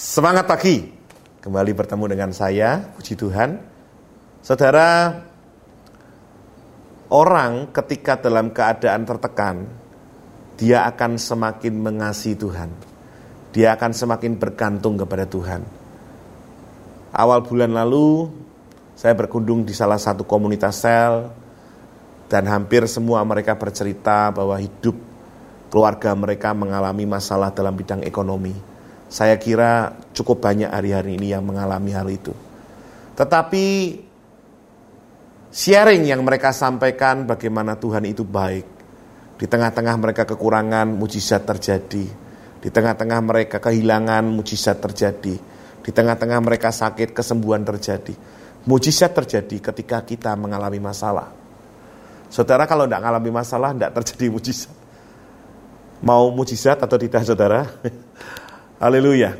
Semangat pagi, kembali bertemu dengan saya, puji Tuhan. Saudara, orang ketika dalam keadaan tertekan, dia akan semakin mengasihi Tuhan. Dia akan semakin bergantung kepada Tuhan. Awal bulan lalu, saya berkunjung di salah satu komunitas sel, dan hampir semua mereka bercerita bahwa hidup keluarga mereka mengalami masalah dalam bidang ekonomi saya kira cukup banyak hari-hari ini yang mengalami hal itu. Tetapi sharing yang mereka sampaikan bagaimana Tuhan itu baik. Di tengah-tengah mereka kekurangan, mujizat terjadi. Di tengah-tengah mereka kehilangan, mujizat terjadi. Di tengah-tengah mereka sakit, kesembuhan terjadi. Mujizat terjadi ketika kita mengalami masalah. Saudara kalau tidak mengalami masalah, tidak terjadi mujizat. Mau mujizat atau tidak saudara? Haleluya.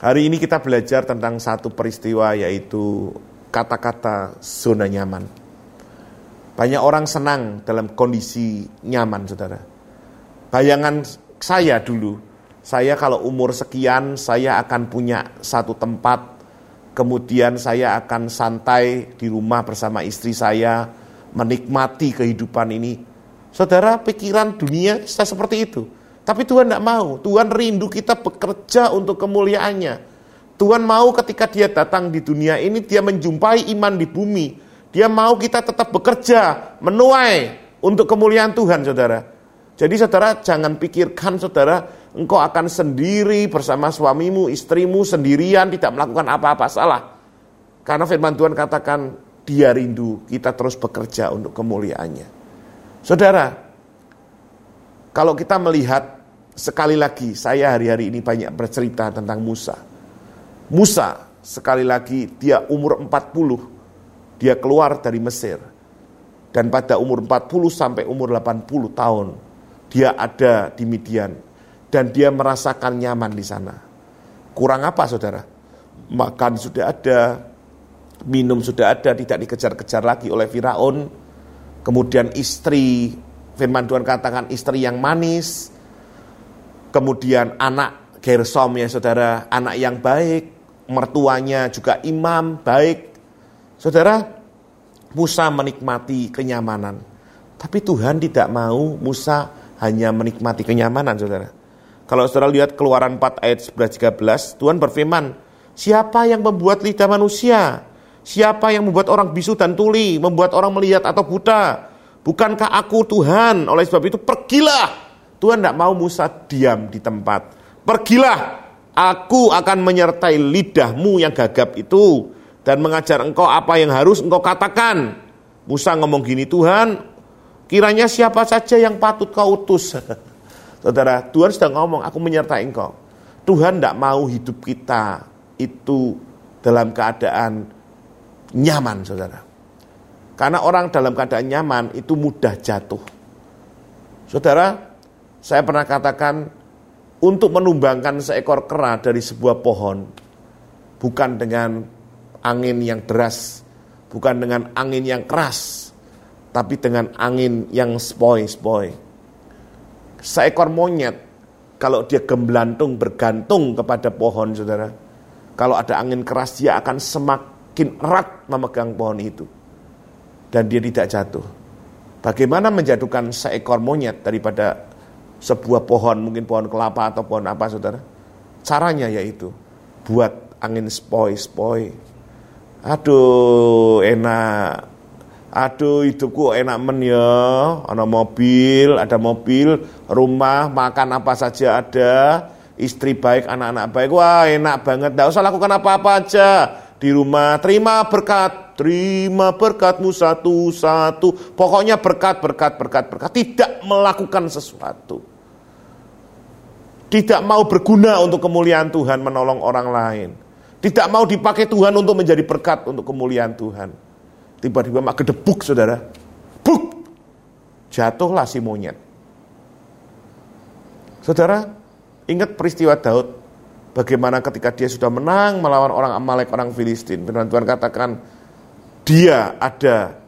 Hari ini kita belajar tentang satu peristiwa yaitu kata-kata zona nyaman. Banyak orang senang dalam kondisi nyaman, saudara. Bayangan saya dulu, saya kalau umur sekian, saya akan punya satu tempat, kemudian saya akan santai di rumah bersama istri saya, menikmati kehidupan ini. Saudara, pikiran dunia saya seperti itu tapi Tuhan tidak mau. Tuhan rindu kita bekerja untuk kemuliaannya. Tuhan mau ketika dia datang di dunia ini, dia menjumpai iman di bumi. Dia mau kita tetap bekerja, menuai untuk kemuliaan Tuhan, saudara. Jadi saudara jangan pikirkan saudara, engkau akan sendiri bersama suamimu, istrimu, sendirian, tidak melakukan apa-apa salah. Karena firman Tuhan katakan, dia rindu kita terus bekerja untuk kemuliaannya. Saudara, kalau kita melihat sekali lagi saya hari-hari ini banyak bercerita tentang Musa. Musa sekali lagi dia umur 40 dia keluar dari Mesir. Dan pada umur 40 sampai umur 80 tahun dia ada di Midian dan dia merasakan nyaman di sana. Kurang apa saudara? Makan sudah ada, minum sudah ada, tidak dikejar-kejar lagi oleh Firaun. Kemudian istri firman Tuhan katakan istri yang manis, kemudian anak Gersom ya saudara, anak yang baik, mertuanya juga imam, baik. Saudara, Musa menikmati kenyamanan. Tapi Tuhan tidak mau Musa hanya menikmati kenyamanan saudara. Kalau saudara lihat keluaran 4 ayat 11 13, Tuhan berfirman, siapa yang membuat lidah manusia? Siapa yang membuat orang bisu dan tuli, membuat orang melihat atau buta? Bukankah aku Tuhan? Oleh sebab itu pergilah. Tuhan tidak mau Musa diam di tempat. Pergilah, aku akan menyertai lidahmu yang gagap itu dan mengajar engkau apa yang harus engkau katakan. Musa ngomong gini, Tuhan, kiranya siapa saja yang patut kau utus. Saudara, Tuhan sedang ngomong, aku menyertai engkau. Tuhan tidak mau hidup kita itu dalam keadaan nyaman, saudara. Karena orang dalam keadaan nyaman itu mudah jatuh. Saudara, saya pernah katakan untuk menumbangkan seekor kera dari sebuah pohon bukan dengan angin yang deras, bukan dengan angin yang keras, tapi dengan angin yang spoi-spoi. Seekor monyet kalau dia gemblantung bergantung kepada pohon, Saudara. Kalau ada angin keras dia akan semakin erat memegang pohon itu dan dia tidak jatuh. Bagaimana menjatuhkan seekor monyet daripada sebuah pohon, mungkin pohon kelapa atau pohon apa saudara? Caranya yaitu buat angin spoi-spoi. Aduh enak. Aduh hidupku enak men ya. Ada mobil, ada mobil, rumah, makan apa saja ada. Istri baik, anak-anak baik. Wah enak banget. Tidak usah lakukan apa-apa aja di rumah. Terima berkat terima berkatmu satu-satu. Pokoknya berkat, berkat, berkat, berkat. Tidak melakukan sesuatu. Tidak mau berguna untuk kemuliaan Tuhan menolong orang lain. Tidak mau dipakai Tuhan untuk menjadi berkat untuk kemuliaan Tuhan. Tiba-tiba mak gedebuk saudara. Buk! Jatuhlah si monyet. Saudara, ingat peristiwa Daud. Bagaimana ketika dia sudah menang melawan orang Amalek, orang Filistin. Firman Tuhan katakan, dia ada.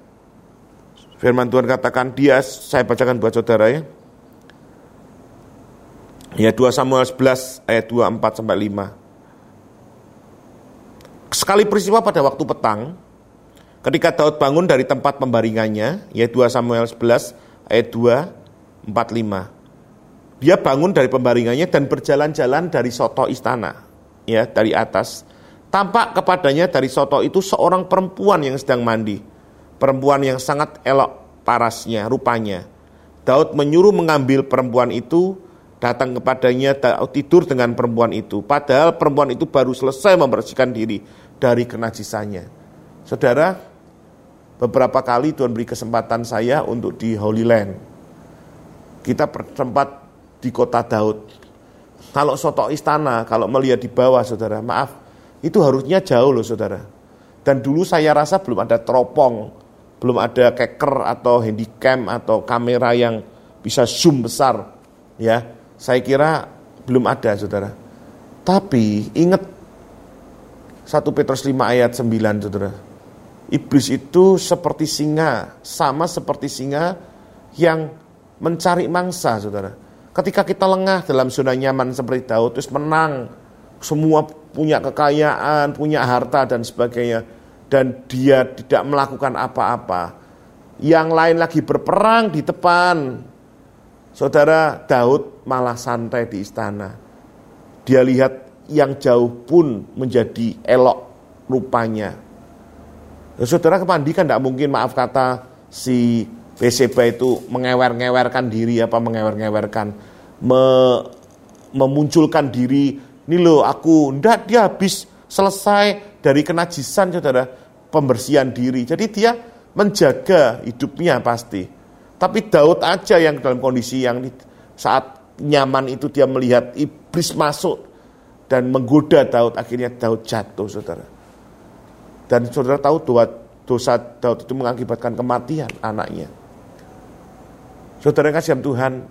Firman Tuhan katakan dia, saya bacakan buat saudara ya. Ya 2 Samuel 11 ayat 24 sampai 5. sekali peristiwa pada waktu petang, ketika Daud bangun dari tempat pembaringannya, yaitu 2 Samuel 11 ayat 2, 45. Dia bangun dari pembaringannya dan berjalan-jalan dari soto istana, ya dari atas. Tampak kepadanya dari soto itu seorang perempuan yang sedang mandi. Perempuan yang sangat elok parasnya, rupanya. Daud menyuruh mengambil perempuan itu datang kepadanya tidur dengan perempuan itu. Padahal perempuan itu baru selesai membersihkan diri dari kenajisannya. Saudara, beberapa kali Tuhan beri kesempatan saya untuk di Holy Land. Kita bertempat di kota Daud. Kalau soto istana, kalau melihat di bawah saudara, maaf, itu harusnya jauh loh saudara. Dan dulu saya rasa belum ada teropong, belum ada keker atau handycam atau kamera yang bisa zoom besar. Ya, saya kira belum ada, saudara. Tapi ingat 1 Petrus 5 ayat 9, saudara. Iblis itu seperti singa, sama seperti singa yang mencari mangsa, saudara. Ketika kita lengah dalam zona nyaman seperti Daud, terus menang, semua punya kekayaan, punya harta dan sebagainya, dan dia tidak melakukan apa-apa. Yang lain lagi berperang di depan, Saudara Daud malah santai di istana. Dia lihat yang jauh pun menjadi elok rupanya. Ya, saudara kepandi kan tidak mungkin maaf kata si BCB itu mengewer-ngewerkan diri apa mengewer-ngewerkan me, memunculkan diri ini loh aku ndak dia habis selesai dari kenajisan saudara pembersihan diri jadi dia menjaga hidupnya pasti tapi Daud aja yang dalam kondisi yang saat nyaman itu dia melihat iblis masuk dan menggoda Daud. Akhirnya Daud jatuh, saudara. Dan saudara tahu dosa Daud itu mengakibatkan kematian anaknya. Saudara kasih Tuhan,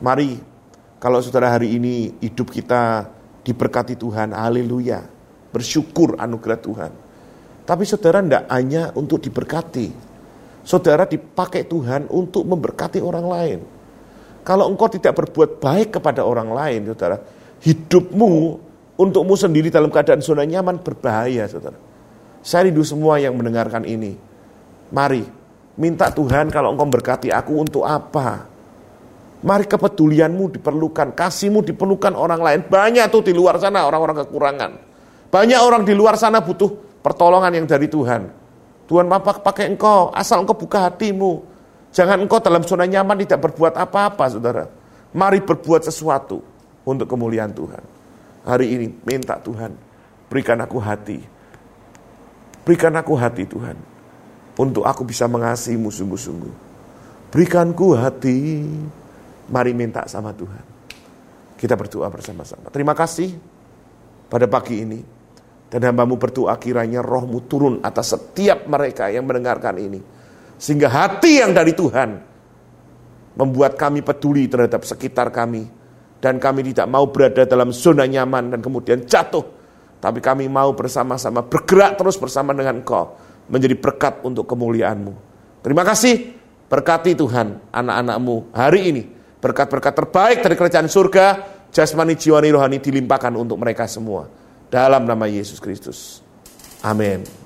mari kalau saudara hari ini hidup kita diberkati Tuhan, haleluya. Bersyukur anugerah Tuhan. Tapi saudara tidak hanya untuk diberkati, Saudara dipakai Tuhan untuk memberkati orang lain. Kalau engkau tidak berbuat baik kepada orang lain, saudara, hidupmu untukmu sendiri dalam keadaan zona nyaman berbahaya, saudara. Saya rindu semua yang mendengarkan ini. Mari, minta Tuhan kalau engkau berkati aku untuk apa? Mari kepedulianmu diperlukan, kasihmu diperlukan orang lain. Banyak tuh di luar sana orang-orang kekurangan. Banyak orang di luar sana butuh pertolongan yang dari Tuhan. Tuhan Bapak pakai engkau, asal engkau buka hatimu. Jangan engkau dalam zona nyaman tidak berbuat apa-apa, saudara. Mari berbuat sesuatu untuk kemuliaan Tuhan. Hari ini minta Tuhan, berikan aku hati. Berikan aku hati Tuhan. Untuk aku bisa mengasihimu sungguh-sungguh. Berikanku hati. Mari minta sama Tuhan. Kita berdoa bersama-sama. Terima kasih pada pagi ini. Dan hambamu berdoa kiranya rohmu turun atas setiap mereka yang mendengarkan ini. Sehingga hati yang dari Tuhan membuat kami peduli terhadap sekitar kami. Dan kami tidak mau berada dalam zona nyaman dan kemudian jatuh. Tapi kami mau bersama-sama bergerak terus bersama dengan Engkau. Menjadi berkat untuk kemuliaanmu. Terima kasih. Berkati Tuhan anak-anakmu hari ini. Berkat-berkat terbaik dari kerajaan surga. Jasmani, jiwani, rohani dilimpahkan untuk mereka semua. Dalam nama Yesus Kristus. Amin.